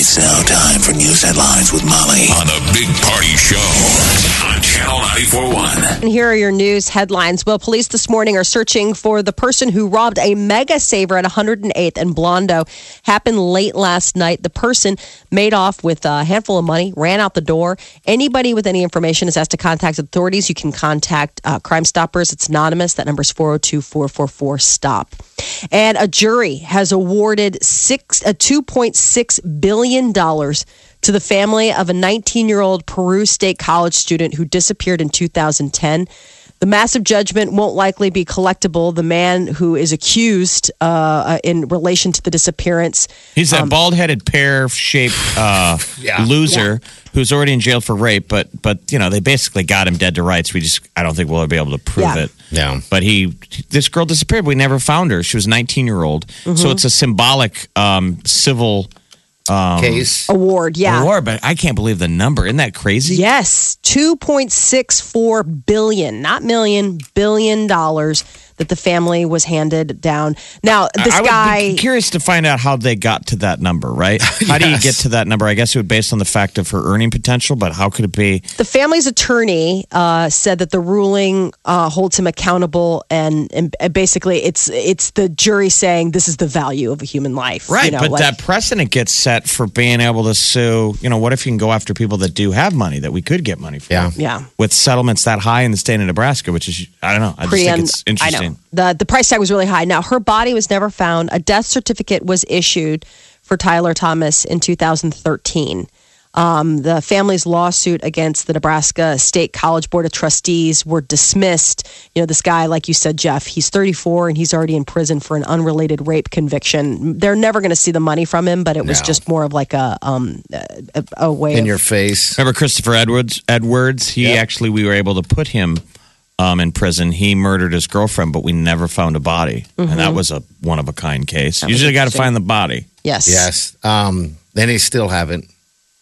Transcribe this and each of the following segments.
It's now time for news headlines with Molly on the Big Party Show on Channel 941. And here are your news headlines. Well, police this morning are searching for the person who robbed a mega saver at 108th and Blondo. Happened late last night. The person made off with a handful of money, ran out the door. Anybody with any information is asked to contact authorities. You can contact uh, Crime Stoppers. It's anonymous. That number is 402 444 STOP. And a jury has awarded six a 2.6 billion dollars to the family of a 19 year old Peru State College student who disappeared in 2010. The massive judgment won't likely be collectible. The man who is accused uh, in relation to the disappearance. He's that bald headed, pear shaped uh, loser who's already in jail for rape, but but you know, they basically got him dead to rights. We just I don't think we'll ever be able to prove Yeah. it. Yeah. But he this girl disappeared. We never found her. She was 19 year old. Mm-hmm. So it's a symbolic um, civil Um, Case. Award, yeah. award, but I can't believe the number. Isn't that crazy? Yes, 2.64 billion, not million, billion dollars that the family was handed down. Now, this I would guy be curious to find out how they got to that number, right? How do you get to that number? I guess it would based on the fact of her earning potential, but how could it be? the family's attorney uh, said that the ruling uh, holds him accountable, and, and basically, it's it's the jury saying this is the value of a human life, Right, You know, but like- that precedent gets set for being able to sue. You know, what if you can go after people that do have money that we could get money from? Yeah. yeah. With settlements that high in the state of Nebraska, which is, I don't know. I just think un- it's I interesting. Know. The the price tag was really high. Now her body was never found. A death certificate was issued for Tyler Thomas in 2013. Um, the family's lawsuit against the Nebraska State College Board of Trustees were dismissed. You know, this guy, like you said, Jeff, he's 34 and he's already in prison for an unrelated rape conviction. They're never going to see the money from him, but it was No. just more of like a um a, a way In of, your face. Remember Christopher Edwards? Edwards, he Yep. actually, we were able to put him um, in prison. He murdered his girlfriend, but we never found a body, and that was a one of a kind case. Usually, got to find the body. yes, Yes. Um, then they still haven't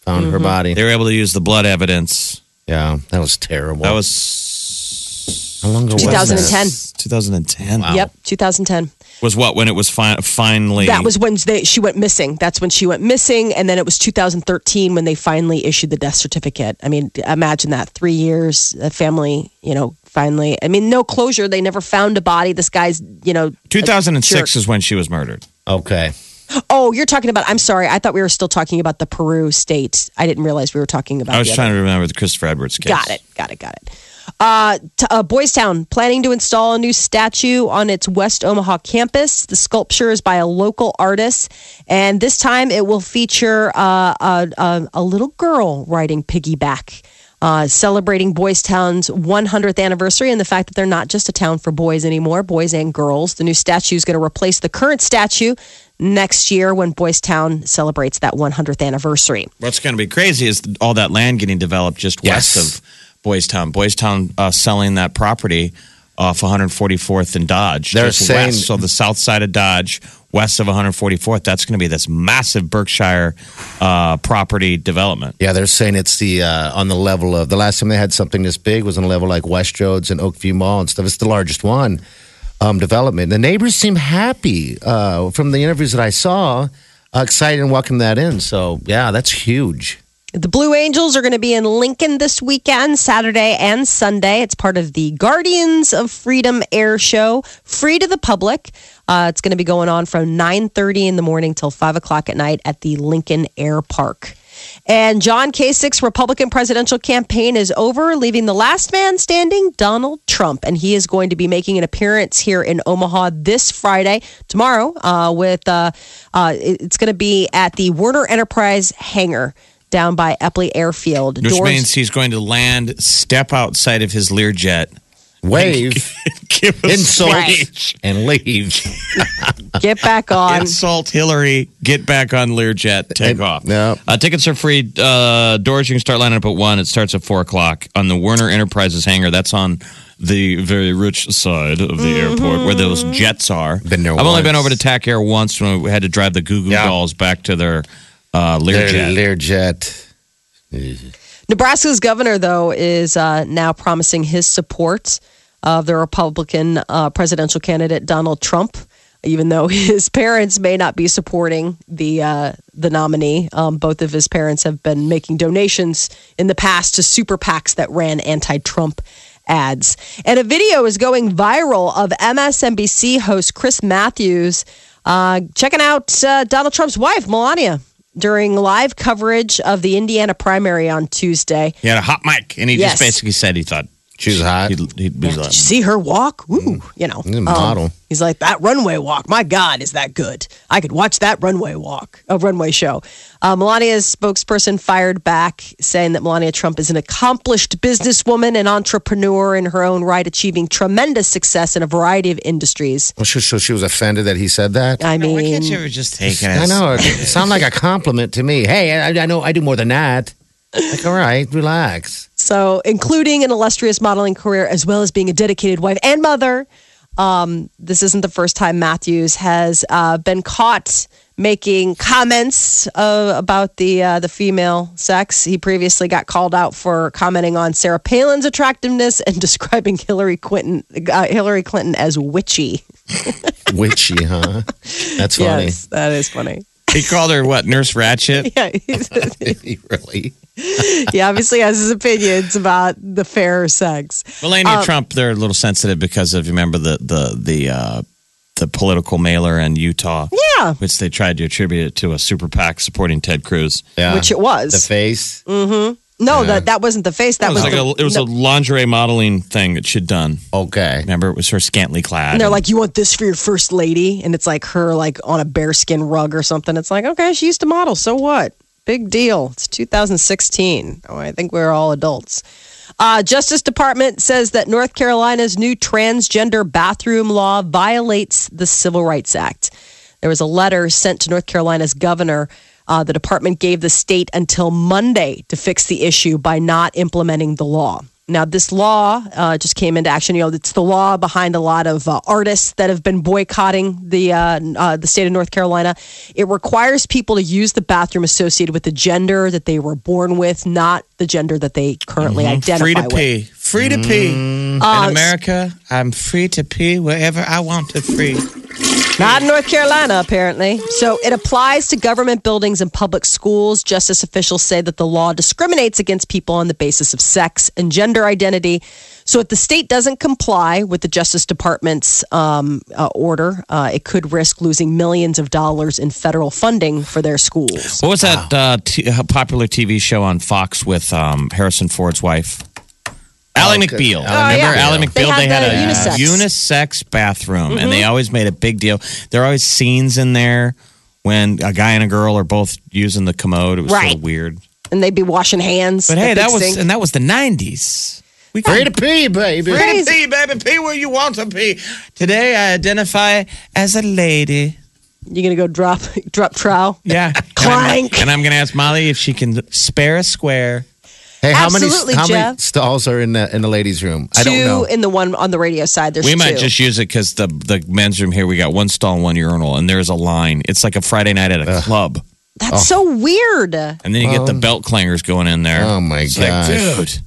found Mm-hmm. her body. They were able to use the blood evidence. Yeah. That was terrible. That was How long ago was 2010. 2010. Yep, 2010. Was what when it was fi- finally That was when they, she went missing. That's when she went missing, and then it was 2013 when they finally issued the death certificate. I mean, imagine that three years, a family, you know, finally. I mean, no closure. They never found a body. This guy's, you know, 2006 is when she was murdered. Okay. Oh, you're talking about. I'm sorry. I thought we were still talking about the Peru state. I didn't realize we were talking about. I was the trying other. to remember the Christopher Edwards case. Got it. Got it. Got it. Uh, t- uh, Boys Town planning to install a new statue on its West Omaha campus. The sculpture is by a local artist, and this time it will feature uh, a, a, a little girl riding piggyback. Uh, celebrating Boys Town's 100th anniversary and the fact that they're not just a town for boys anymore, boys and girls. The new statue is going to replace the current statue next year when Boys Town celebrates that 100th anniversary. What's going to be crazy is all that land getting developed just Yes. west of Boys Town. Boys Town uh, selling that property off 144th and Dodge. They're just saying- west, so the south side of Dodge, west of 144th. That's going to be this massive Berkshire uh, property development. Yeah, they're saying it's the uh, on the level of the last time they had something this big was on a level like Westroads and Oakview Mall and stuff. It's the largest one um, development. The neighbors seem happy uh, from the interviews that I saw, uh, excited and welcome that in. So yeah, that's huge. The Blue Angels are going to be in Lincoln this weekend, Saturday and Sunday. It's part of the Guardians of Freedom Air Show, free to the public. Uh, it's going to be going on from 9.30 in the morning till 5 o'clock at night at the Lincoln Air Park. And John Kasich's Republican presidential campaign is over, leaving the last man standing, Donald Trump. And he is going to be making an appearance here in Omaha this Friday, tomorrow, uh, with uh, uh, it's going to be at the Werner Enterprise hangar down by Eppley Airfield. Which Doors- means he's going to land, step outside of his Learjet, Wave, give a insult, speech, and leave. get back on. insult Hillary, get back on Learjet, take And- off. yeah. Uh, tickets are free. Uh, doors you can start lining up at one. It starts at four o'clock on the Werner Enterprises hangar. That's on the very rich side of the airport where those jets are. Been there I've only been once. over to TAC Air once when we had to drive the Goo Goo Yeah. Dolls back to their uh, Their Learjet. Learjet. Nebraska's governor, though, is uh, now promising his support of the Republican uh, presidential candidate Donald Trump, even though his parents may not be supporting the uh, the nominee. Um, both of his parents have been making donations in the past to super PACs that ran anti-Trump ads. And a video is going viral of MSNBC host Chris Matthews uh, checking out uh, Donald Trump's wife, Melania. During live coverage of the Indiana primary on Tuesday, He had a hot mic, and he Yes. just basically said he thought She was hot. He'd, he'd be Did like, you see her walk? Ooh, you know. He's a um, model. he's like, that runway walk. My God, is that good? I could watch that runway walk, a runway show. Uh, Melania's spokesperson fired back, saying that Melania Trump is an accomplished businesswoman and entrepreneur in her own right, achieving tremendous success in a variety of industries. Well, she, so she was offended that he said that. I mean, why mean, can't you ever just take it I know. It sounded like a compliment to me. Hey, I, I know I do more than that. Like, all right, relax. So, including an illustrious modeling career as well as being a dedicated wife and mother. Um, this isn't the first time Matthews has uh, been caught making comments uh, about the uh, the female sex. He previously got called out for commenting on Sarah Palin's attractiveness and describing Hillary Clinton uh, Hillary Clinton as witchy. Witchy, huh? That's funny. Yes, that is funny. he called her what Nurse Ratched? Yeah, he's- He really. he obviously has his opinions about the fair sex. Melania Trump, they're a little sensitive because of you remember the the the uh, the political mailer in Utah, Yeah, which they tried to attribute it to a super PAC supporting Ted Cruz. Yeah. which it was. The face. Mm-hmm. No, that that wasn't the face. That It was, was like the, a, it was a lingerie modeling thing that she'd done. Okay. Remember, it was her scantily clad. and they're like, "You want this for your first lady?" And it's like her like on a bearskin rug or something. It's like, okay, she used to model. So what? Big deal. It's 2016. Oh, I think we're all adults. Uh, Justice Department says that North Carolina's new transgender bathroom law violates the Civil Rights Act. There was a letter sent to North Carolina's governor. Uh, the department gave the state until Monday to fix the issue by not implementing the law. Now, this law uh, just came into action. You know, it's the law behind a lot of uh, artists that have been boycotting the uh, uh, the state of North Carolina. It requires people to use the bathroom associated with the gender that they were born with, not the gender that they currently identify free to with. pee, free to pee. In Uh, America, I'm free to pee wherever I want to free. Not in North Carolina, apparently. So it applies to government buildings and public schools. Justice officials say that the law discriminates against people on the basis of sex and gender identity. So if the state doesn't comply with the Justice Department's um, uh, order, uh, it could risk losing millions of dollars in federal funding for their schools. What was that uh, t- uh, popular TV show on Fox with um, Harrison Ford's wife? Ally oh, Okay. McBeal. Oh, Remember yeah. Ally They McBeal? had They had, the a unisex. unisex bathroom, and they mm-hmm. always made a big deal. There are always scenes in there when a guy and a girl are both using the commode. It was Right. so weird. And they'd be washing hands. But hey, that was Sink. and that was the nineties. We Free to pee, baby. Free to pee, baby. Pee where you want to pee. Today, I identify as a lady. You're gonna go drop drop trowel? Yeah. Clank. And I'm, going to ask Molly if she can spare a square. Hey, how Absolutely, many how many Jeff. stalls are in the in the ladies' room? I don't know. in the one on the radio side. There's we might two. just use it because the, the men's room here, we got one stall and one urinal, and there's a line. It's like a Friday night at a club. That's oh. so weird. And then you get the oh. belt clangers going in there. Oh, my It's like, gosh. dude.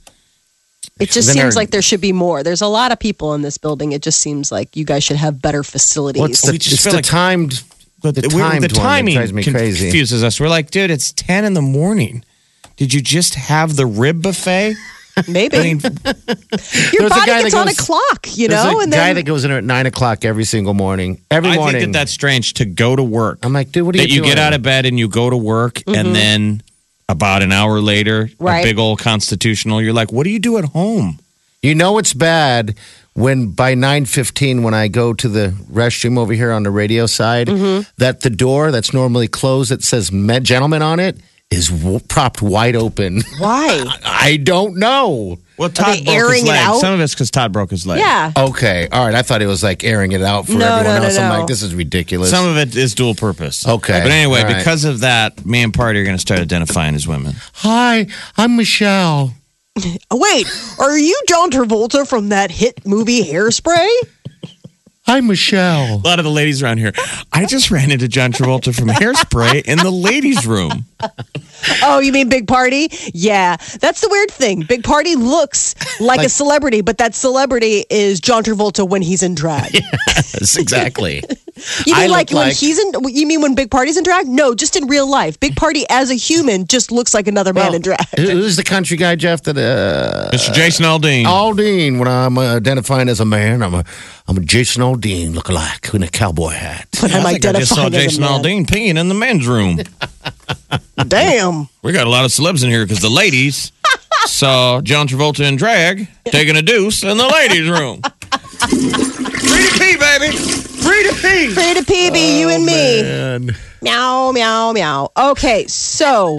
It just Then seems they're- like there should be more. There's a lot of people in this building. It just seems like you guys should have better facilities. What's the, We just it's feel the like- timed the, the, we're- timed the one that timing drives me crazy. confuses us. We're like, dude, it's 10 in the morning. Did you just have the rib buffet? Maybe I mean, your There's a body guy gets that on a goes- clock, you There's know, a and guy then that goes in there at nine o'clock every single morning. Every I morning. think that that's strange to go to work. I'm like, dude, what are that you you doing? get out of bed and you go to work, and then about an hour later, Mm-hmm. Right. a big old constitutional, you're like, what do you do at home? You know it's bad when by nine fifteen, when I go to the restroom over here on the radio side, Mm-hmm. that the door that's normally closed that says "Met Gentlemen" on it is w- propped wide open. why? I don't know. Well, Todd they broke his airing it leg. out? Some of it's because Todd broke his leg. Yeah, Okay, all right. I thought it was like airing it out for No, everyone no, no, else. I'm no. like, this is ridiculous. Some of it is dual purpose. Okay. But anyway, All right. because of that, me and Party are going to start identifying as women. Hi, I'm Michelle. Wait, are you John Travolta from that hit movie Hairspray? Hi, Michelle. A lot of the ladies around here. I just ran into John Travolta from Hairspray in the ladies' room. Oh, you mean Big Party? Yeah, that's the weird thing. Big Party looks like, a celebrity, but that celebrity is John Travolta when he's in drag. Yes, exactly. You I mean like look when like- he's in? You mean when Big Party's in drag? No, just in real life. Big Party as a human just looks like another man in drag. Who's the country guy, Jeff? That uh, Mr. Jason Aldean. Aldean. When I'm uh, identifying as a man, I'm a I'm a Jason Aldean lookalike in a cowboy hat. But I'm I think I just saw identifying as a Jason man. Aldean peeing in the men's room. Damn. We got a lot of celebs in here because the ladies saw John Travolta in drag taking a deuce in the ladies' room. Free to pee, baby. Free to pee. Free to PB, you and me. And Meow, meow, meow. Okay, so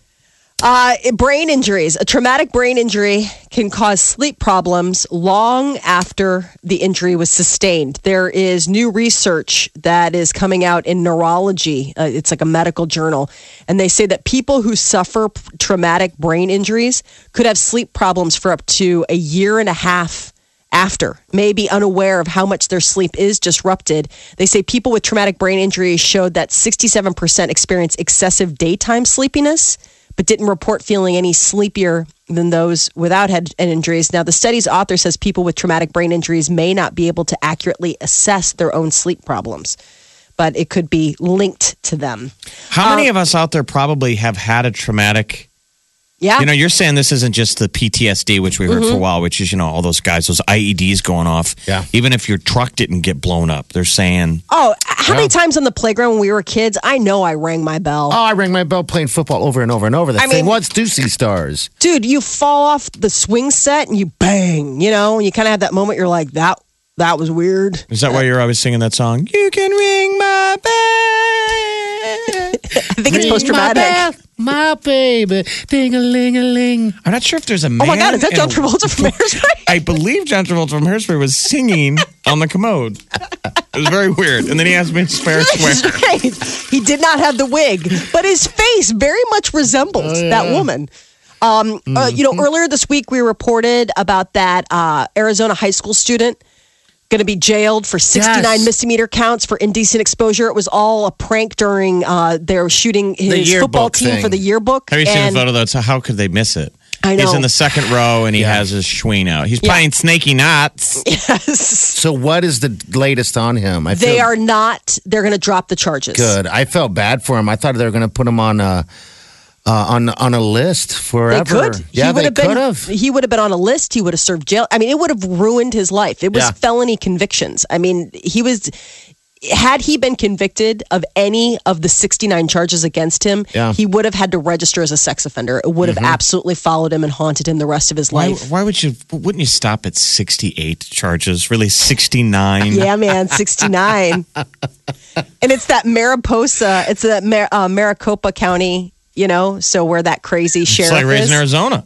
uh, brain injuries. A traumatic brain injury can cause sleep problems long after the injury was sustained. There is new research that is coming out in neurology. Uh, it's like a medical journal. And they say that people who suffer p- traumatic brain injuries could have sleep problems for up to a year and a half after, may be unaware of how much their sleep is disrupted. They say people with traumatic brain injuries showed that 67% experience excessive daytime sleepiness, but didn't report feeling any sleepier than those without head injuries. Now, the study's author says people with traumatic brain injuries may not be able to accurately assess their own sleep problems, but it could be linked to them. How many uh, of us out there probably have had a traumatic? Yeah. You know, you're saying this isn't just the PTSD, which we heard for a mm-hmm. while, which is, you know, all those guys, those IEDs going off. Yeah. Even if your truck didn't get blown up, they're saying, oh, how many times on the playground when we were kids? I know I rang my bell. oh, I rang my bell playing football over and over and over. The I thing mean- was Doocy Stars. dude, you fall off the swing set and you bang, you know, and you kind of have that moment you're like, that that was weird. is that why you're always singing that song? You can ring my bell. I think it's post traumatic. My baby, ding a ling a ling. I'm not sure if there's a man. Oh my God, is that John Travolta from Hairspray? I believe John Travolta from Hairspray was singing on the commode. It was very weird. And then he asked me to swear, swear. right. He did not have the wig, but his face very much resembles that woman. Um, uh, you know, earlier this week we reported about that uh, Arizona high school student going to be jailed for 69 Yes. misdemeanor counts for indecent exposure. It was all a prank during uh, their shooting his football yearbook team for the yearbook. Have you seen And- the photo though? So how could they miss it? I know. He's in the second row and he Yeah. has his schween out. He's Yeah. playing snaky knots. Yes. So what is the latest on him? I They feel are not. They're going to drop the charges. good. I felt bad for him. I thought they were going to put him on a uh, on on a list They forever. could. Yeah, he would they have been. have. He would have been on a list. He would have served jail. I mean, it would have ruined his life. It was Yeah. felony convictions. I mean, he was. Had he been convicted of any of the 69 charges against him, Yeah. he would have had to register as a sex offender. It would have absolutely followed him and haunted him the rest of his Why, life. why would you? Wouldn't you stop at sixty-eight charges? Really, sixty-nine? Yeah, man, 69. and it's that Mariposa, it's that Mar- uh, Maricopa County, you know, so where that crazy It's sheriff like raising is. Arizona.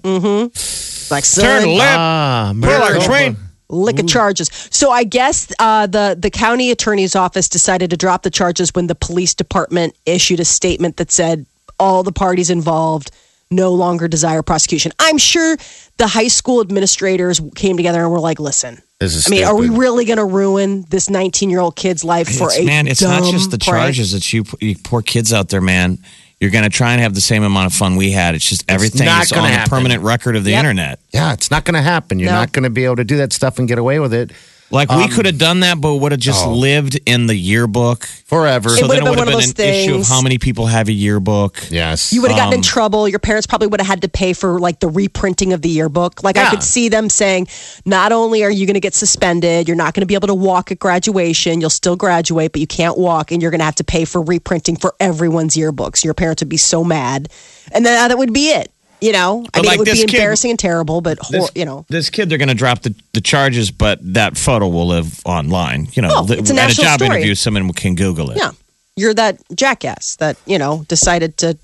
Like, Turn son, left. Ah, Pull like a train. lick of charges. So I guess uh, the the county attorney's office decided to drop the charges when the police department issued a statement that said all the parties involved no longer desire prosecution. I'm sure the high school administrators came together and were like, "Listen, This is I mean, are we really going to ruin this 19 year old kid's life for It's- a man, it's not just the charges. that you, you poor kids out there, man. You're going to try and have the same amount of fun we had. It's just everything not is gonna on the happen. permanent record of the Yep. internet. Yeah, it's not going to happen. You're No. not going to be able to do that stuff and get away with it Like we could have done that, but would have just oh. lived in the yearbook. forever. It So would then have it been would one have of been an those issue of things. how many people have a yearbook. yes. You would have gotten in Um, trouble. Your parents probably would have had to pay for like the reprinting of the yearbook. Like I could see them saying, not only are you going to get suspended, you're not going to be able to walk at graduation. You'll still graduate, but you can't walk, and you're going to have to pay for reprinting for everyone's yearbooks. Your parents would be so mad, and then that would be it. You know, I But mean, like it would be kid- embarrassing and terrible, but hor- This, you know, this kid, they're going to drop the, the charges, but that photo will live online. You know, Oh, the- it's a at a job story. interview, someone can Google it. yeah, you're that jackass that you know decided to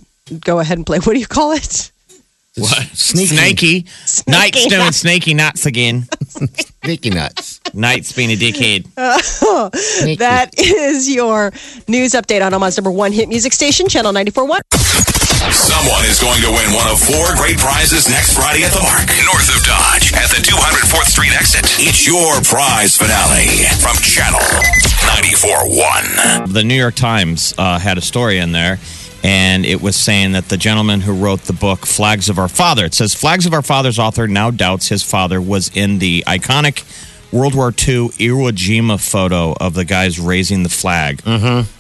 go ahead and play. What do you call it? What? Sneaky. Snaky. Knight's doing snaky nuts again. Sneaky nuts. Knight's being a dickhead. Sneaky. That is your news update on Omaha's number one hit music station, Channel 94.1. Someone is going to win one of four great prizes next Friday at the Mark, north of Dodge, at the 204th Street exit. It's your prize finale from Channel 94.1. The New York Times uh, had a story in there, and it was saying that the gentleman who wrote the book Flags of Our Father, it says Flags of Our Father's author now doubts his father was in the iconic World War II Iwo Jima photo of the guys raising the flag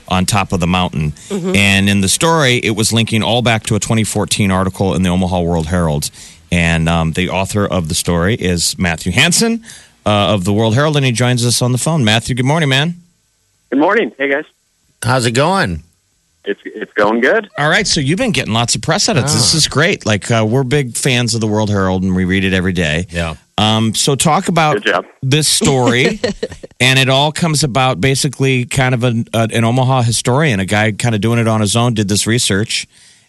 on top of the mountain. And in the story, it was linking all back to a 2014 article in the Omaha World Herald. And um, the author of the story is Matthew Hansen uh, of the World Herald, and he joins us on the phone. Matthew, good morning, man. Good morning. Hey guys. How's it going? It's it's going good. All right, so you've been getting lots of press edits. of this. This is great. Like uh, we're big fans of the World Herald, and we read it every day. Yeah. Um, so talk about this story, and it all comes about basically kind of an, uh, an Omaha historian, a guy kind of doing it on his own, did this research,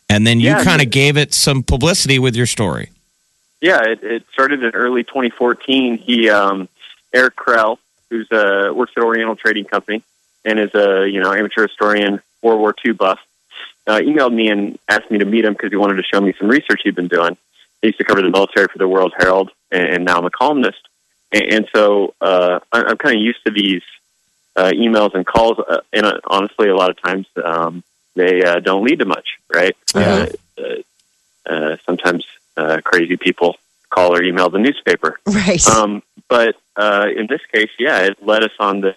and then you Yeah, kind of gave it some publicity with your story. Yeah, it, it started in early 2014. He um, Eric Krelle, who's uh, works at Oriental Trading Company and is a you know amateur historian, World War II buff, uh, emailed me and asked me to meet him because he wanted to show me some research he'd been doing. He used to cover the military for the World Herald, and, and now I'm a columnist. And, and so uh, I, I'm kind of used to these uh, emails and calls, uh, and uh, honestly, a lot of times um, they uh, don't lead to much, right? Uh, uh, uh, sometimes uh, crazy people call or email the newspaper. Right. Um, but uh, in this case, yeah, it led us on this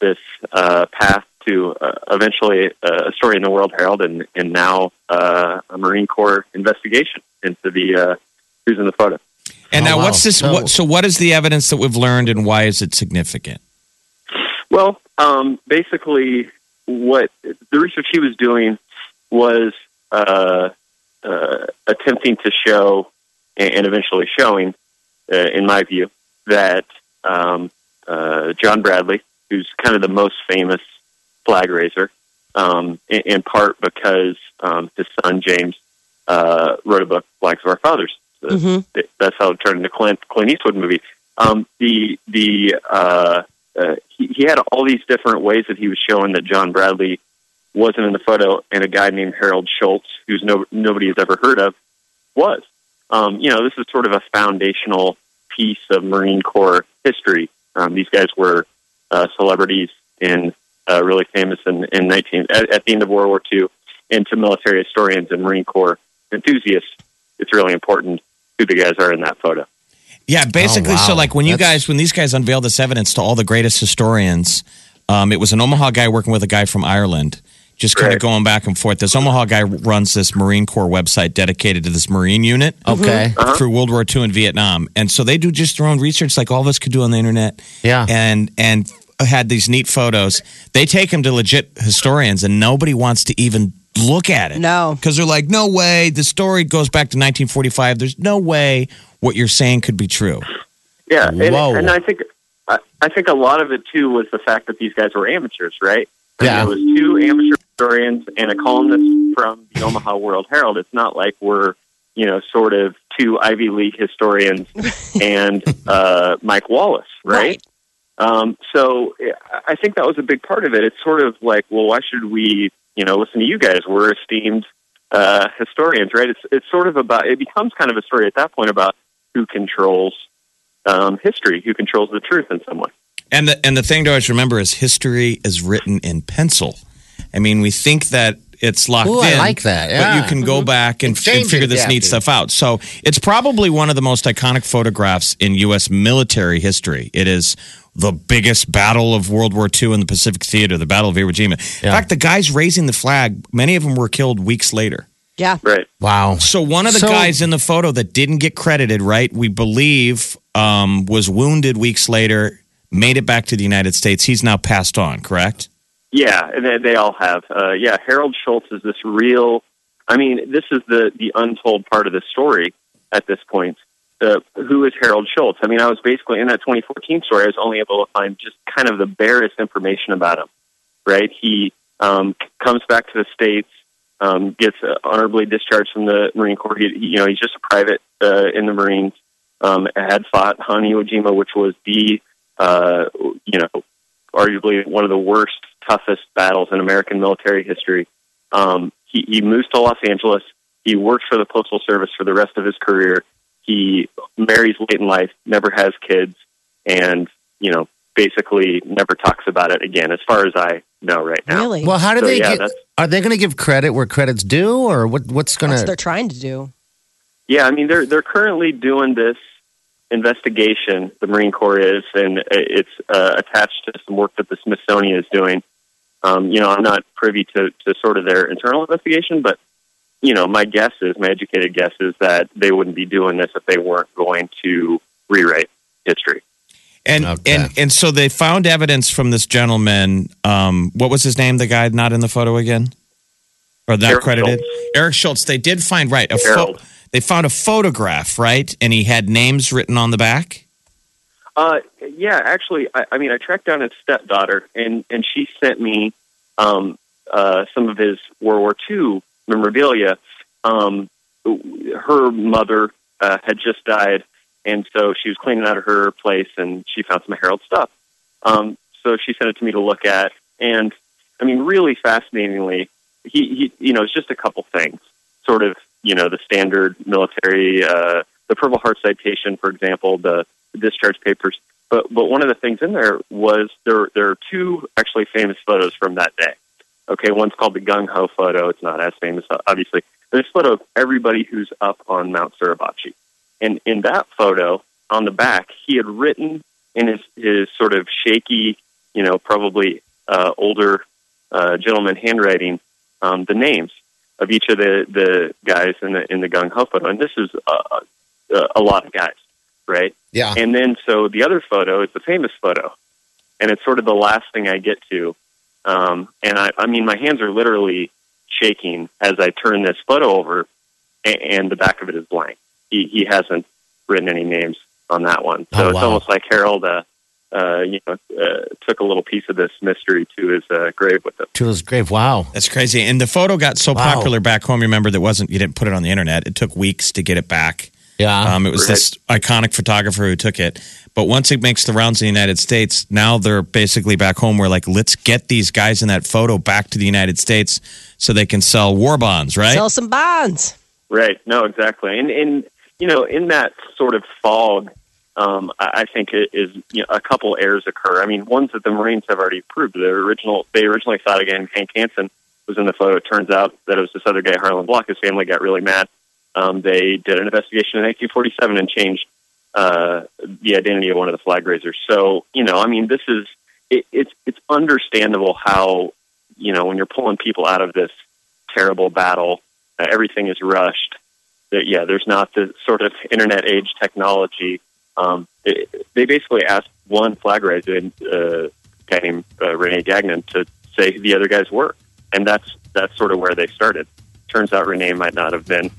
this uh, path to uh, eventually uh, a story in the World Herald, and and now uh, a Marine Corps investigation into the uh, who's in the photo. And Oh, now, wow. what's this? So- what, so, what is the evidence that we've learned, and why is it significant? Well, um, basically, what the research he was doing was uh, uh, attempting to show, and and eventually showing, uh, in my view, that um, uh, John Bradley, who's kind of the most famous flag raiser, um, in, in part because um, his son James uh, wrote a book, Flags of Our Fathers. Mhm. th- That's how it turned into Clint Clint Eastwood movie. Um, the the uh, uh, he, he had all these different ways that he was showing that John Bradley wasn't in the photo, and a guy named Harold Schultz, who's no, nobody has ever heard of, was. Um, you know, this is sort of a foundational piece of Marine Corps history. Um, these guys were uh, celebrities and uh, really famous in, in 19 at, at the end of World War II. And to military historians and Marine Corps enthusiasts, it's really important who the guys are in that photo. Yeah, basically. wow. So, like, when you That's- guys, when these guys unveiled this evidence to all the greatest historians, um, it was an Omaha guy working with a guy from Ireland, just kind of going back and forth. This Omaha guy runs this Marine Corps website dedicated to this Marine unit. Mm-hmm. Okay. Uh-huh. Through World War II and Vietnam, and so they do just their own research, like all of us could do on the internet. Yeah. and and had these neat photos. They take them to legit historians, and nobody wants to even look at it. No. because they're like, no way. The story goes back to 1945. There's no way what you're saying could be true. Yeah, and, Whoa. and I think I, I think a lot of it too was the fact that these guys were amateurs, right? I mean, Yeah. it was two amateur historians and a columnist from the Omaha World Herald. It's not like we're you know sort of two Ivy League historians and uh, Mike Wallace, right? Um, so I think that was a big part of it. It's sort of like, well, why should we, you know, listen to you guys? We're esteemed uh, historians, right? It's it's sort of about. It becomes kind of a story at that point about who controls um, history, who controls the truth in some way. And the and the thing to always remember is history is written in pencil. I mean, we think that it's locked Ooh, in. I like that, But you can go back and, Change and figure this yeah, neat dude. stuff out. So it's probably one of the most iconic photographs in U.S. military history. It is the biggest battle of World War II in the Pacific Theater, the Battle of Iwo Jima. In fact, the guys raising the flag, many of them were killed weeks later. Yeah. Right. Wow. So one of the So- guys in the photo that didn't get credited, right? We believe um, was wounded weeks later, made it back to the United States. He's now passed on, correct? Yeah, and they, they all have. Uh, yeah, Harold Schultz is this real. I mean, this is the the untold part of the story at this point. Who is Harold Schultz? I mean, I was basically in that 2014 story. I was only able to find just kind of the barest information about him. Right? He um, comes back to the states um, gets uh, honorably discharged from the Marine Corps. He, you know, he's just a private uh, in the Marines. Um, had fought Han Iwo Jima, which was the, uh, you know, arguably one of the worst, toughest battles in American military history. Um, he, he moves to Los Angeles. He works for the Postal Service for the rest of his career. He marries late in life, never has kids, and you know, basically never talks about it again, as far as I know right now. Really? Well, how do So, they yeah, get? Are they going to give credit where credit's due, or what? What's going to? they're trying to do. Yeah, I mean they're they're currently doing this investigation. The Marine Corps is, and it's uh, attached to some work that the Smithsonian is doing. Um, you know, I'm not privy to to sort of their internal investigation, but you know, my guess is, my educated guess is that they wouldn't be doing this if they weren't going to rewrite history. And Okay. and and so they found evidence from this gentleman. Um, what was his name? The guy not in the photo again, or not Eric credited? Schultz. Eric Schultz. They did find right a pho- They found a photograph, right, and he had names written on the back. Uh, yeah, actually, I, I mean, I tracked down his stepdaughter, and and she sent me um, uh, some of his World War II memorabilia. Um, her mother uh, had just died, and so she was cleaning out of her place, and she found some Harold stuff. Um, so she sent it to me to look at, and I mean, really fascinatingly, he, he you know, it's just a couple things, sort of, you know, the standard military, uh, the Purple Heart citation, for example, the, the discharge papers. But but one of the things in there was there there are two actually famous photos from that day. Okay, one's called the gung ho photo. It's not as famous, obviously. There's a photo of everybody who's up on Mount Suribachi, and in that photo on the back, he had written in his his sort of shaky, you know, probably uh, older uh, gentleman handwriting um, the names of each of the the guys in the in the gung ho photo, and this is uh, a, a lot of guys, right? Yeah. And then so the other photo is the famous photo, and it's sort of the last thing I get to. Um, and I, I mean, my hands are literally shaking as I turn this photo over, and, and the back of it is blank. He he hasn't written any names on that one, so Oh, it's almost like Harold, uh, uh, you know, uh, took a little piece of this mystery to his uh, grave with him. To his grave. Wow. That's crazy. And the photo got so Wow. popular back home. Remember, that wasn't you didn't put it on the internet. It took weeks to get it back. Yeah. Um, it was Right. this iconic photographer who took it. But once it makes the rounds in the United States, now they're basically back home. We're like, let's get these guys in that photo back to the United States so they can sell war bonds, right? Sell some bonds. Right. No, exactly. And and you know, in that sort of fog, um, I, I think it is you know, a couple errors occur. I mean, ones that the Marines have already proved. The original, they originally thought again Hank Hansen was in the photo. It turns out that it was this other guy, Harlon Block. His family got really mad. Um, they did an investigation in 1947 and changed uh, the identity of one of the flag raisers. So you know, I mean, this is it, it's it's understandable how you know when you're pulling people out of this terrible battle, uh, everything is rushed. That yeah, there's not the sort of internet age technology. Um, it, they basically asked one flag raiser, uh, guy named uh, Rene Gagnon, to say who the other guys were, and that's that's sort of where they started. Turns out Rene might not have been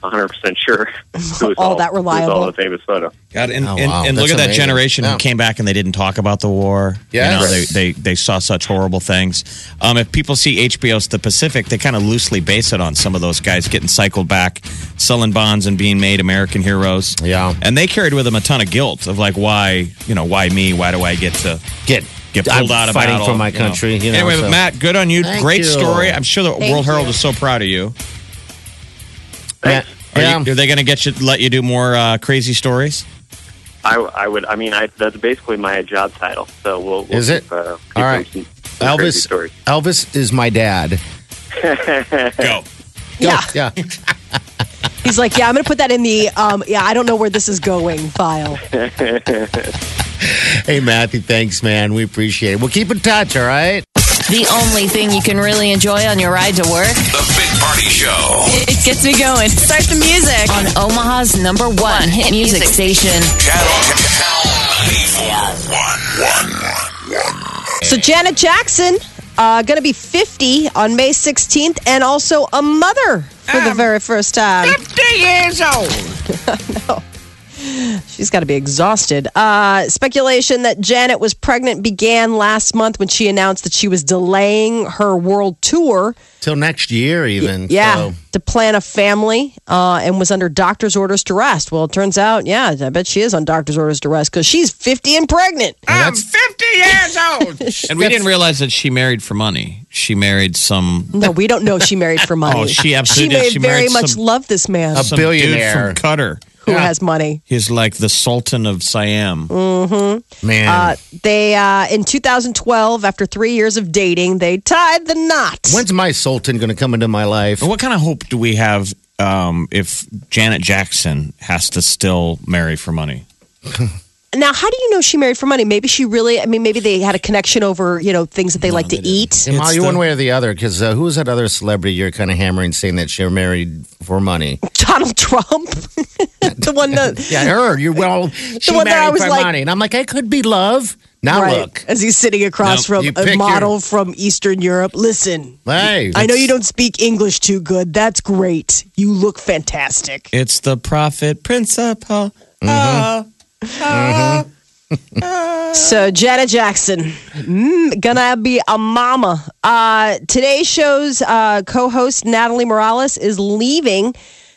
100 percent sure who was All that who was reliable. all in the famous photo. God, and, Oh, and, wow. and look That's at that amazing. generation Yeah. who came back and they didn't talk about the war. Yes. You know, Right. they, they, they saw such horrible things. Um, if people see HBO's The Pacific, they kind of loosely base it on some of those guys getting cycled back, selling bonds and being made American heroes. Yeah. And they carried with them a ton of guilt of like, why, you know, why me? Why do I get to Get get I'm pulled out of fighting battle, for my you know? country. You know, anyway, so- Matt, good on you. Thank Great you. story. I'm sure the Thank World Herald you. is so proud of you. Matt, Are, yeah. you, are they going to get you let you do more uh, crazy stories? I, I would. I mean, I, that's basically my job title. So we'll. we'll Is it? keep, uh, keep All right. some- some crazy Elvis. stories. Elvis is my dad. Go. Yeah. Yeah. He's like, yeah, I'm going to put that in the, um, yeah, I don't know where this is going file. Hey, Matthew. Thanks, man. We appreciate it. We'll keep in touch. All right. The only thing you can really enjoy on your ride to work, The Big Party Show. it gets me going. Start the music on Omaha's number one hit music station. Channel, channel 94.1. So Janet Jackson, uh, going to be 50 on May 16th and also a mother for the very first time. 50 years old. She's got to be exhausted. Uh, speculation that Janet was pregnant began last month when she announced that she was delaying her world tour. Till next year, even. Yeah, So, to plan a family uh, and was under doctor's orders to rest. Well, it turns out, yeah, I bet she is on doctor's orders to rest because she's 50 and pregnant. I'm 50 years old. and we didn't realize that she married for money. She married some No, we don't know she married for money. Oh, she absolutely She did. may She very married much some- love this man A some billionaire. dude from Qatar. Who has money. He's like the Sultan of Siam. man. Uh, they uh, in 2012, after three years of dating, they tied the knot. When's my Sultan going to come into my life? What kind of hope do we have um, if Janet Jackson has to still marry for money? Now, how do you know she married for money? Maybe she really. I mean, maybe they had a connection over you know things that they like to eat. Am I It's one the- way or the other? Because uh, who was that other celebrity you're kind of hammering saying that she married for money? Donald Trump, the one that Yeah, her. You well, she one that I married was for like- money, and I'm like, I could be love. Now right look, as he's sitting across No, from a model your- from Eastern Europe. Listen, hey, I know you don't speak English too good. That's great. You look fantastic. It's the profit principle. So Janet Jackson, mm, gonna be a mama. Uh, today's show's uh, co-host Natalie Morales is leaving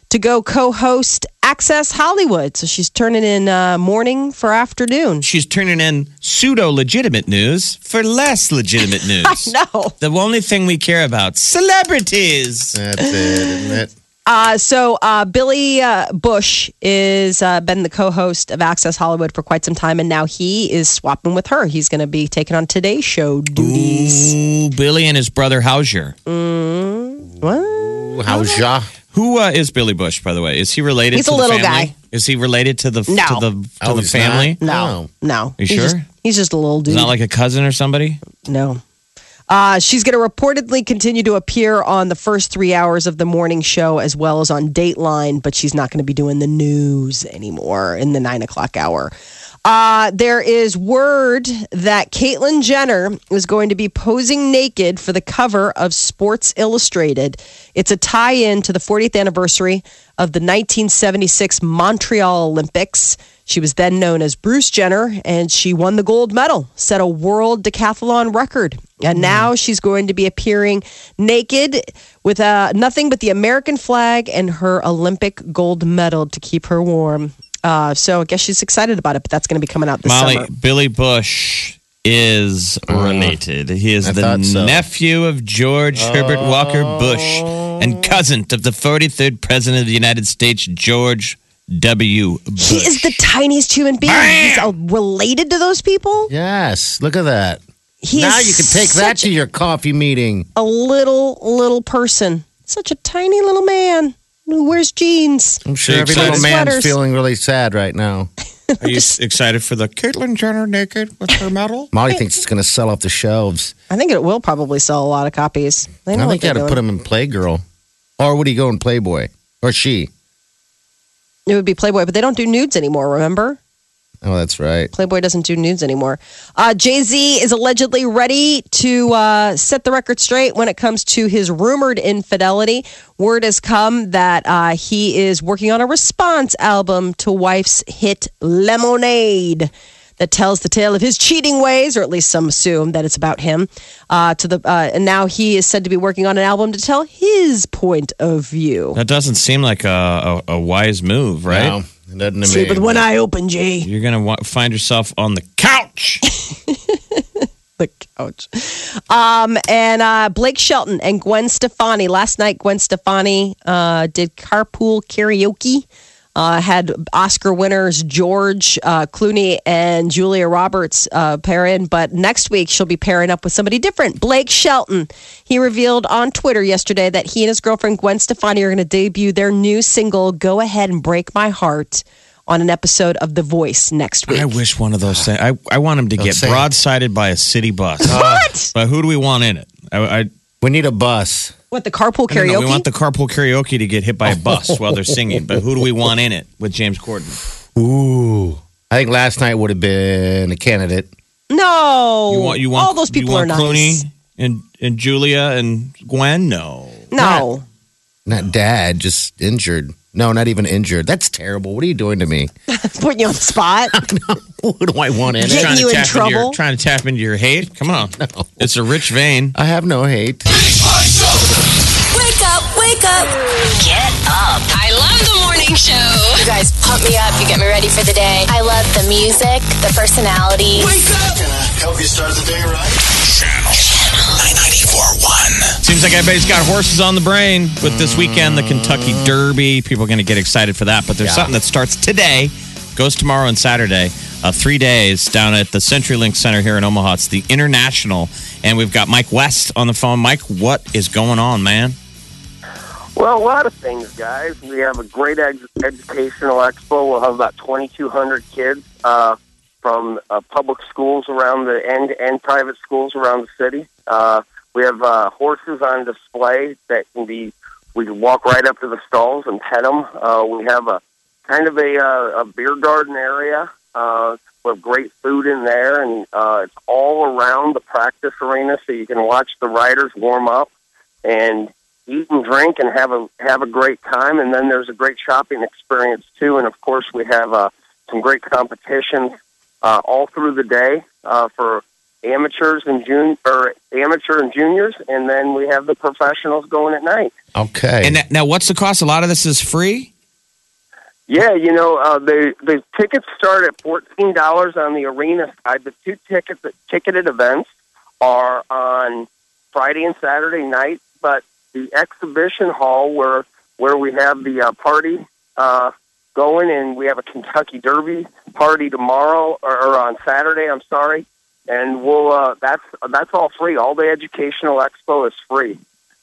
to go co-host Access Hollywood. So she's turning in uh, morning for afternoon. She's turning in pseudo legitimate news for less legitimate news. No. The only thing we care about celebrities. That's it, isn't it? Uh, so uh, Billy uh, Bush is uh, been the co-host of Access Hollywood for quite some time, and now he is swapping with her. He's going to be taking on Today's Show duties. Ooh, Billy and his brother Hauser. What? How's ya? Who uh, is Billy Bush, by the way? Is he related He's to a the little family? guy. Is he related to the No. to the to Oh, the family? not? No, no. You He's sure? Just, he's just a little dude. He's not like a cousin or somebody? No. Uh, she's going to reportedly continue to appear on the first three hours of the morning show as well as on Dateline, but she's not going to be doing the news anymore in the nine o'clock hour. Uh, there is word that Caitlyn Jenner is going to be posing naked for the cover of Sports Illustrated. It's a tie in to the 40th anniversary of the 1976 Montreal Olympics. She was then known as Bruce Jenner, and she won the gold medal, set a world decathlon record. And now she's going to be appearing naked with uh, nothing but the American flag and her Olympic gold medal to keep her warm. Uh, so I guess she's excited about it, but that's going to be coming out this Molly, summer. Billy Bush is related. He is I the so. nephew of George Herbert Walker Bush and cousin of the 43rd President of the United States, George W. Bush. He is the tiniest human being. He's uh, related to those people. Yes, look at that. He now you can take that to your coffee meeting. a little little person. Such a tiny little man who wears jeans. I'm sure every little man's Sweaters. feeling really sad right now. Are you excited for the Caitlyn Jenner naked with her medal? Molly thinks it's going to sell off the shelves. I think it will probably sell a lot of copies. They know I think you they're got to put him in Playgirl. Or would he go in Playboy? Or she? It would be Playboy, but they don't do nudes anymore. Remember, Oh, that's right. Playboy doesn't do nudes anymore. Uh, Jay Z is allegedly ready to uh, set the record straight when it comes to his rumored infidelity. Word has come that uh, he is working on a response album to wife's hit Lemonade. That tells the tale of his cheating ways, or at least some assume that it's about him. Uh, to the uh, and now he is said to be working on an album to tell his point of view. That doesn't seem like a, a, a wise move, right? No, it doesn't to Sleep me. with one eye open, Jay. You're going to wa- find yourself on the couch. the couch. Um, and uh, Blake Shelton and Gwen Stefani. Last night, Gwen Stefani uh, did carpool karaoke. Uh, had Oscar winners George uh, Clooney and Julia Roberts uh, pair in, but next week she'll be pairing up with somebody different. Blake Shelton. He revealed on Twitter yesterday that he and his girlfriend Gwen Stefani are going to debut their new single "Go Ahead and Break My Heart" on an episode of The Voice next week. I wish one of those things. I, I want him to get say- broadsided by a city bus. what? But who do we want in it? I, I, We need a bus. What the carpool karaoke? know. We want the carpool karaoke to get hit by a oh. bus while they're singing. But who do we want in it with James Corden? Ooh. I think last night would have been a candidate. No, You want you want all those people you are want nice. Clooney and and Julia and Gwen? No. No, Not dad, just injured. No, not even injured. That's terrible. What are you doing to me? Putting you on the spot. what do I want in Getting it? Trying to you in tap into your- trouble? trying to tap into your hate? Come on. It's a rich vein. I have no hate. Wake up. Get up. I love the morning show. You guys pump me up. You get me ready for the day. I love the music, the personality. Wake up. Can I help you start the day right. Channel 994.1. Seems like everybody's got horses on the brain with this weekend, the Kentucky Derby. People are going to get excited for that. But there's Yeah. something that starts today, goes tomorrow and Saturday, uh, three days down at the CenturyLink Center here in Omaha. It's the International. And we've got Mike West on the phone. Mike, what is going on, man? Well, a lot of things, guys. We have a great ed- educational expo. We'll have about 2,200 kids uh, from uh, public schools around the and and private schools around the city. Uh, we have uh, horses on display that can be. We can walk right up to the stalls and pet them. Uh, we have a kind of a, uh, a beer garden area uh, with great food in there, and uh, it's all around the practice arena, so you can watch the riders warm up and eat and drink and have a have a great time. And then there's a great shopping experience too. And of course, we have uh, some great competitions uh, all through the day uh, for amateurs and jun or amateur and juniors, and then we have the professionals going at night. Okay. And that, now, what's the cost? A lot of this is free? Yeah, you know, uh, the the tickets start at fourteen dollars on the arena side. The two tickets ticketed events are on Friday and Saturday night, but the exhibition hall where where we have the uh, party uh, going, and we have a Kentucky Derby party tomorrow or, or on Saturday. I'm sorry, and we'll uh, that's that's all free. All the educational expo is free,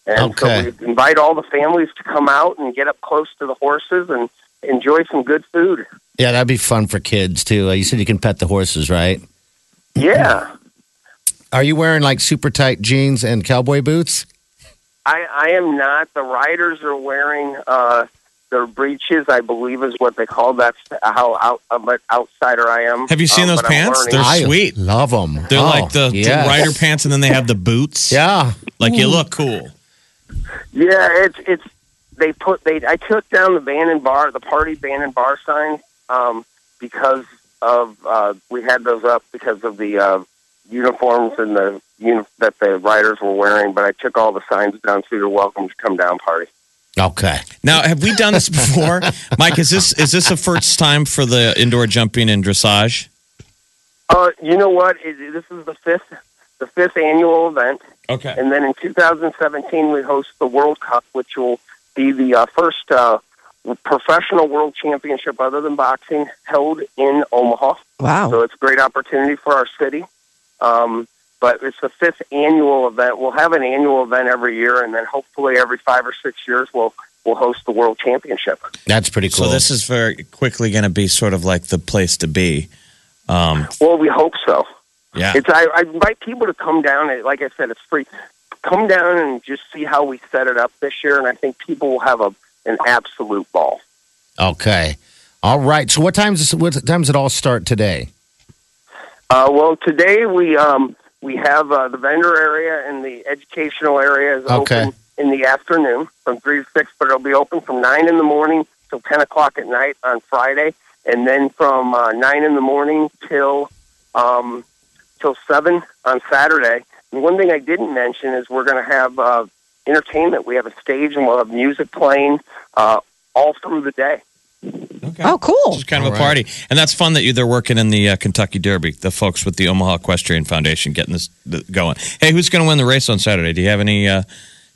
and Okay. so we invite all the families to come out and get up close to the horses and enjoy some good food. yeah, that'd be fun for kids too. Uh, you said you can pet the horses, right? Yeah. Are you wearing like super tight jeans and cowboy boots? I, I am not. The riders are wearing uh, their breeches, I believe is what they call. That's how out, uh, but outsider I am. Have you seen Um, those pants? They're I sweet. Love them. They're like the, the rider pants, and then they have the boots. Yeah. Like you look cool. Yeah, it's it's they put they I took down the band and bar the party band and bar signs um, because of uh, we had those up because of the uh, uniforms and the uni- that the riders were wearing. But I took all the signs down, so you're welcome to come down party. Okay. Now, have we done this before, Mike? Is this is this the first time for the indoor jumping and dressage? Uh, you know what? It, this is the fifth the fifth annual event. Okay. And then in 2017, we host the World Cup, which will be the uh, first uh, professional world championship other than boxing held in Omaha. Wow. So it's a great opportunity for our city. Um, but it's the fifth annual event. We'll have an annual event every year, and then hopefully every five or six years we'll we'll host the world championship. That's pretty cool. So this is very quickly going to be sort of like the place to be. Um, Well, we hope so. yeah. It's I, I invite people to come down. And like I said, it's free. Come down and just see how we set it up this year, and I think people will have a an absolute ball. okay. All right. So what times what times it all start today? Uh, well, today we um, we have uh, the vendor area and the educational area is Okay. open in the afternoon from three to six, but it'll be open from nine in the morning till ten o'clock at night on Friday, and then from uh, nine in the morning till um, till seven on Saturday. And one thing I didn't mention is we're going to have uh, entertainment. We have a stage and we'll have music playing uh, all through the day. Okay. Oh, cool. It's kind of All a right. party, and that's fun that you they're working in the uh, Kentucky Derby. The folks with the Omaha Equestrian Foundation getting this th- going. Hey, who's going to win the race on Saturday? Do you have any? Uh,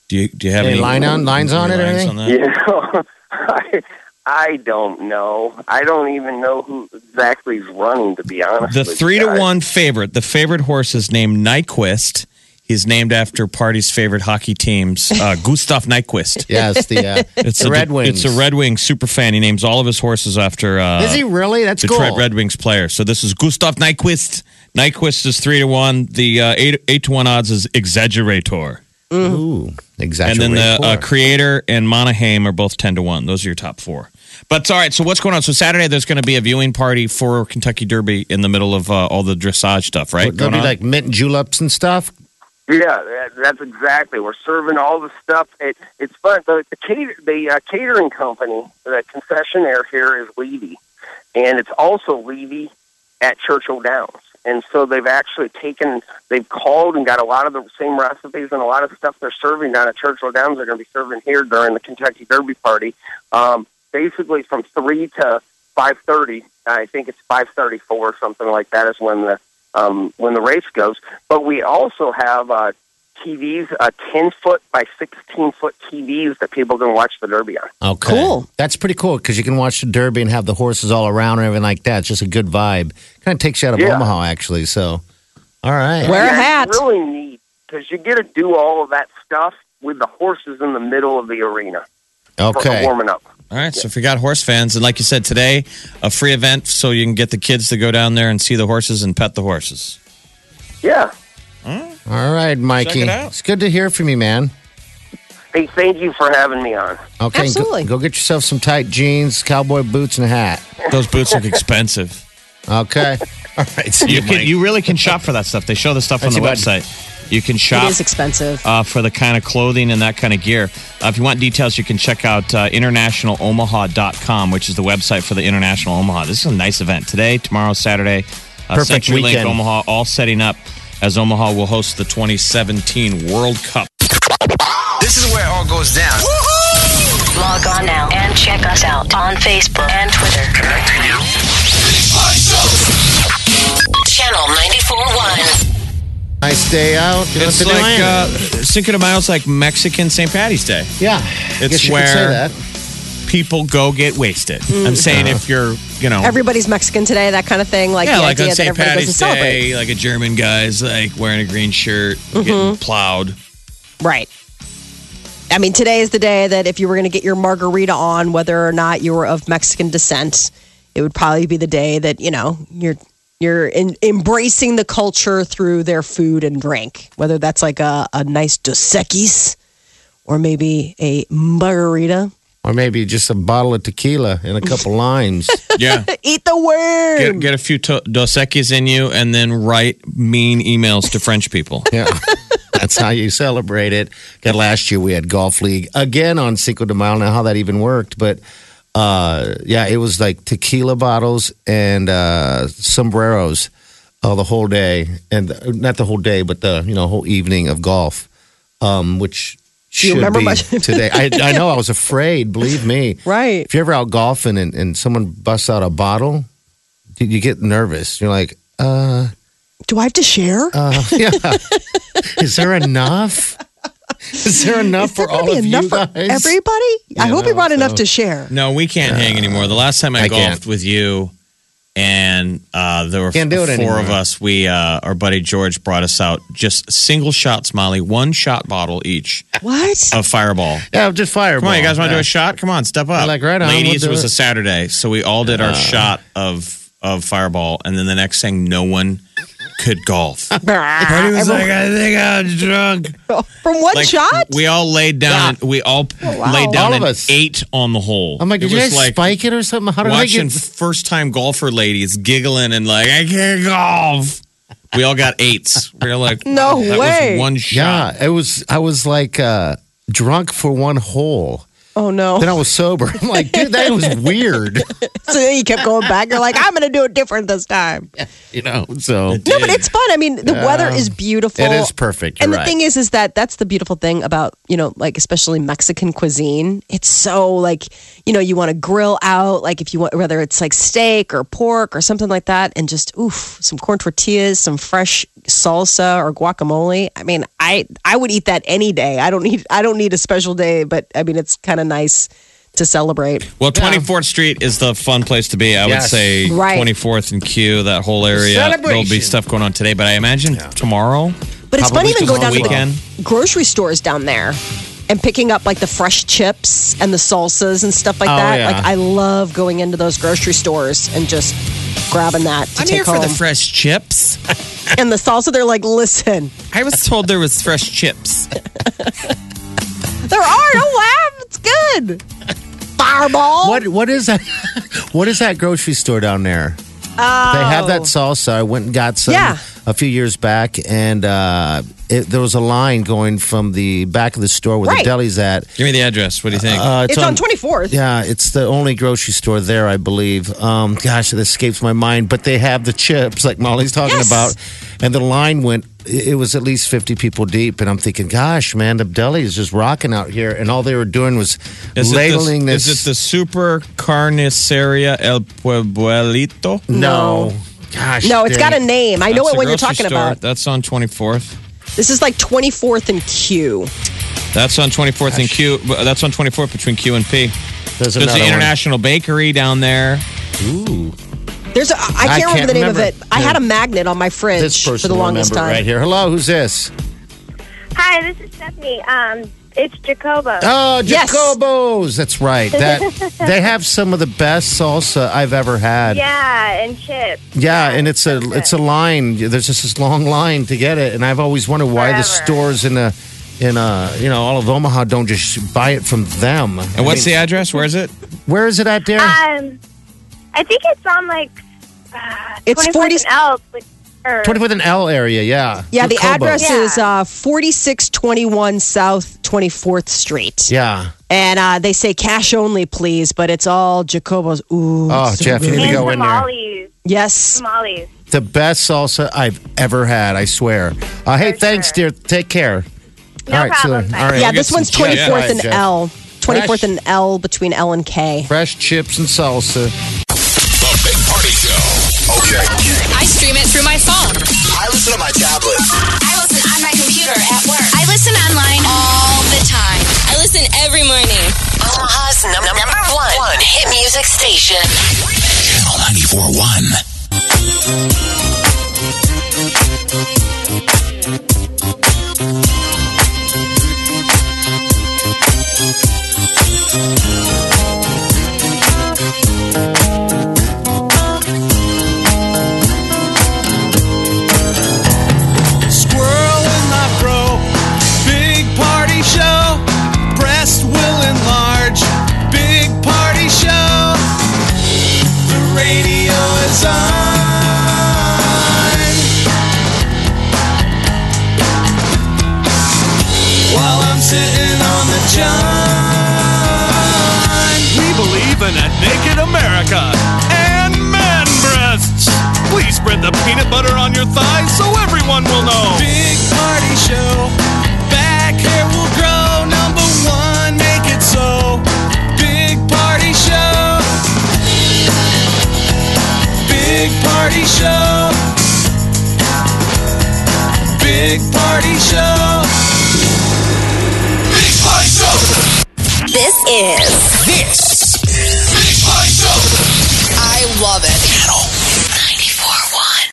do you do you have Any any, line on- lines on any it or anything? on? You know, I, I don't know. I don't even know who exactly is running. To be honest, The three to one favorite. The favorite horse is named Nyquist. He's named after Party's favorite hockey teams, uh, Gustav Nyquist. Yes, the uh, It's the a Red Wings. It's a Red Wing super fan. He names all of his horses after. Uh, Is he really? That's Detroit cool. Red Wings player. So this is Gustav Nyquist. Nyquist is three to one. The uh, eight eight to one odds is Exaggerator. Ooh, Exaggerator. And then the uh, Creator and Mohaymen are both 10 to 1. Those are your top four. But it's all right. So what's going on? So Saturday, there's going to be a viewing party for Kentucky Derby in the middle of uh, all the dressage stuff, right? There'll Going be on? like mint juleps and stuff. Yeah, that, that's exactly. We're serving all the stuff. It, it's fun. The, the, cater, the uh, catering company, the concessionaire here is Levy, and it's also Levy at Churchill Downs. And so they've actually taken, they've called and got a lot of the same recipes and a lot of stuff they're serving down at Churchill Downs. They're going to be serving here during the Kentucky Derby party. Um, basically, from three to five thirty. I think it's five thirty-four, something like that, is when the um, when the race goes. But we also have uh, TVs, uh, ten foot by sixteen foot TVs that people can watch the Derby on. Okay. Cool. That's pretty cool because you can watch the Derby and have the horses all around and everything like that. It's just a good vibe. Kind of takes you out of Yeah. Omaha, actually. So, all right. Wear a Yeah, hat. It's really neat because you get to do all of that stuff with the horses in the middle of the arena for Okay. warming up. All right. So if you got horse fans, and like you said today, a free event so you can get the kids to go down there and see the horses and pet the horses. Yeah. All right, Mikey. it out. It's good to hear from you, man. Hey, thank you for having me on. Okay. go- Absolutely. Go, get yourself some tight jeans, cowboy boots, and a hat. Those boots look expensive. Okay. All right. See You you, can, Mike. you really can shop for that stuff. They show the stuff on the about- website. You can shop It is expensive. uh, for the kind of clothing and that kind of gear. Uh, if you want details, you can check out uh, internationalomaha.com, which is the website for the International Omaha. This is a nice event today, tomorrow, Saturday. Uh, Perfect CenturyLink weekend. Omaha, all setting up as Omaha will host the 2017 World Cup. This is where it all goes down. Woo-hoo! Log on now and check us out on Facebook and Twitter. Connecting you. Big Party Channel 94.1. nice day out. You don't It's have to do like anything. uh, Cinco de Mayo is like Mexican St. Patty's Day. yeah. it's Guess you where- could say that. People go get wasted. I'm mm. saying if uh-huh. you're, you know, Everybody's Mexican today, that kind of thing. Like yeah, the like idea on that St. everybody goes to Patty's. Day, like a German guy's like wearing a green shirt, mm-hmm. getting plowed. Right. I mean, today is the day that if you were going to get your margarita on, whether or not you were of Mexican descent, it would probably be the day that you know you're you're in, embracing the culture through their food and drink. Whether that's like a, a nice Dos Equis or maybe a margarita. Or maybe just a bottle of tequila and a couple limes. Yeah. Eat the worm. Get, get a few to- Dos Equis in you and then write mean emails to French people. Yeah. That's how you celebrate it. God, last year we had golf league again on Cinco de Mayo. Now how that even worked, but uh, yeah, it was like tequila bottles and uh, sombreros uh, the whole day, and uh, not the whole day, but the you know whole evening of golf, um, which you should remember be much- today. I, I know I was afraid. Believe me, Right. If you're ever out golfing and, and someone busts out a bottle, you, you get nervous. You're like, uh. Do I have to share? Uh, yeah. Is there enough? Is there enough Is there for all gonna of be you enough guys? for everybody? I hope he no, brought enough to share. No, we can't hang anymore. The last time I, I golfed can't. with you and uh, there were Can't do it four anymore. of us, we uh, our buddy George brought us out just single shots, Molly, one shot bottle each What? of Fireball. Yeah, just fireball. Come on, you guys want to do a shot? Come on, step up. Like, right on, Ladies, we'll it was it. a Saturday, so we all did our shot of of Fireball, and then the next thing, no one could golf. Party was like, I think I'm drunk. From one Like, shot? We all laid down. We all laid down All of an us. eight on the hole. I'm like, It did you was guys like spike it or something? How did I watching get? first time golfer ladies giggling and like, I can't golf. We all got eights. We were like, No that way. Was one shot. Yeah, it was. I was like uh, drunk for one hole. Oh no. Then I was sober. I'm like, dude, that was weird. So then you kept going back. You're like, I'm going to do it different this time. You know. So No, but it's fun. I mean, the weather is beautiful. it is perfect. You're and the right. thing is, is that that's the beautiful thing about you know, like especially Mexican cuisine. It's so like you know, you want to grill out, like if you want, whether it's like steak or pork or something like that, and just oof, some corn tortillas, some fresh salsa or guacamole. I mean, I I would eat that any day. I don't need I don't need a special day, but I mean, it's kind of nice to celebrate. Well, 24th Street is the fun place to be. I would Yes. say Right. 24th and Q, that whole area. There'll be stuff going on today, but I imagine tomorrow. But it's fun even going down on to the weekend. grocery stores down there and picking up like the fresh chips and the salsas and stuff like Oh, that. yeah. Like I love going into those grocery stores and just grabbing that to take home. For the fresh chips. and the salsa, they're like, listen, I was told there was fresh chips. there are no laugh. It's good. Fireball. What what is that? what is that grocery store down there? Oh. They have that salsa. I went and got some Yeah. a few years back, and uh, it, there was a line going from the back of the store where Right. the deli's at. Give me the address. What do you think? Uh, It's on 24th. Yeah, it's the only grocery store there, I believe. Um, gosh, it escapes my mind. But they have the chips, like Molly's talking Yes. about, and the line went. It it was at least fifty people deep, and I'm thinking, gosh, man, the deli is just rocking out here, and all they were doing was is, it the, this. is it the Super Carniceria El Pueblito? no, gosh, No, it's got a name. I know That's it when you're talking store. about. That's on 24th. This is like 24th and Q. That's on 24th and Q. That's on 24th between Q and P. There's There's another the one. International Bakery down there. Ooh, There's a, I can't, I remember can't the name remember. of it. I had a magnet on my this fridge person for the will longest remember time. right here. Hello, who's this? Hi, this is Stephanie. Um, it's Jacobo. Oh, Yes. Jacobos. That's right. That they have some of the best salsa I've ever had. Yeah, and chips. Yeah, and it's a good. it's a line. There's just this long line to get it, and I've always wondered why the stores in a in a you know all of Omaha don't just buy it from them. And what's the address? Where is it? Where is it at, dear? Um, I think it's on like. Uh, It's 24th 40 and L, like, or- Twenty with an L area. Yeah. Yeah, the Jacobo. address Yeah. is uh, 4621 South 24th Street. Yeah. And uh, they say cash only, please, but it's all Jacobo's. Ooh. Oh, so Jeff, you need to go in there. Yes. Tamales. The best salsa I've ever had. I swear. Uh, hey, For thanks, sure. dear. Take care. No all right, problem. so, all right. yeah, this one's 24th All right, and Jeff. L. 24th Fresh. and L between L and K. Fresh chips and salsa. Listen every morning. Omaha's num- num- number one, one hit music station. Channel 94.1.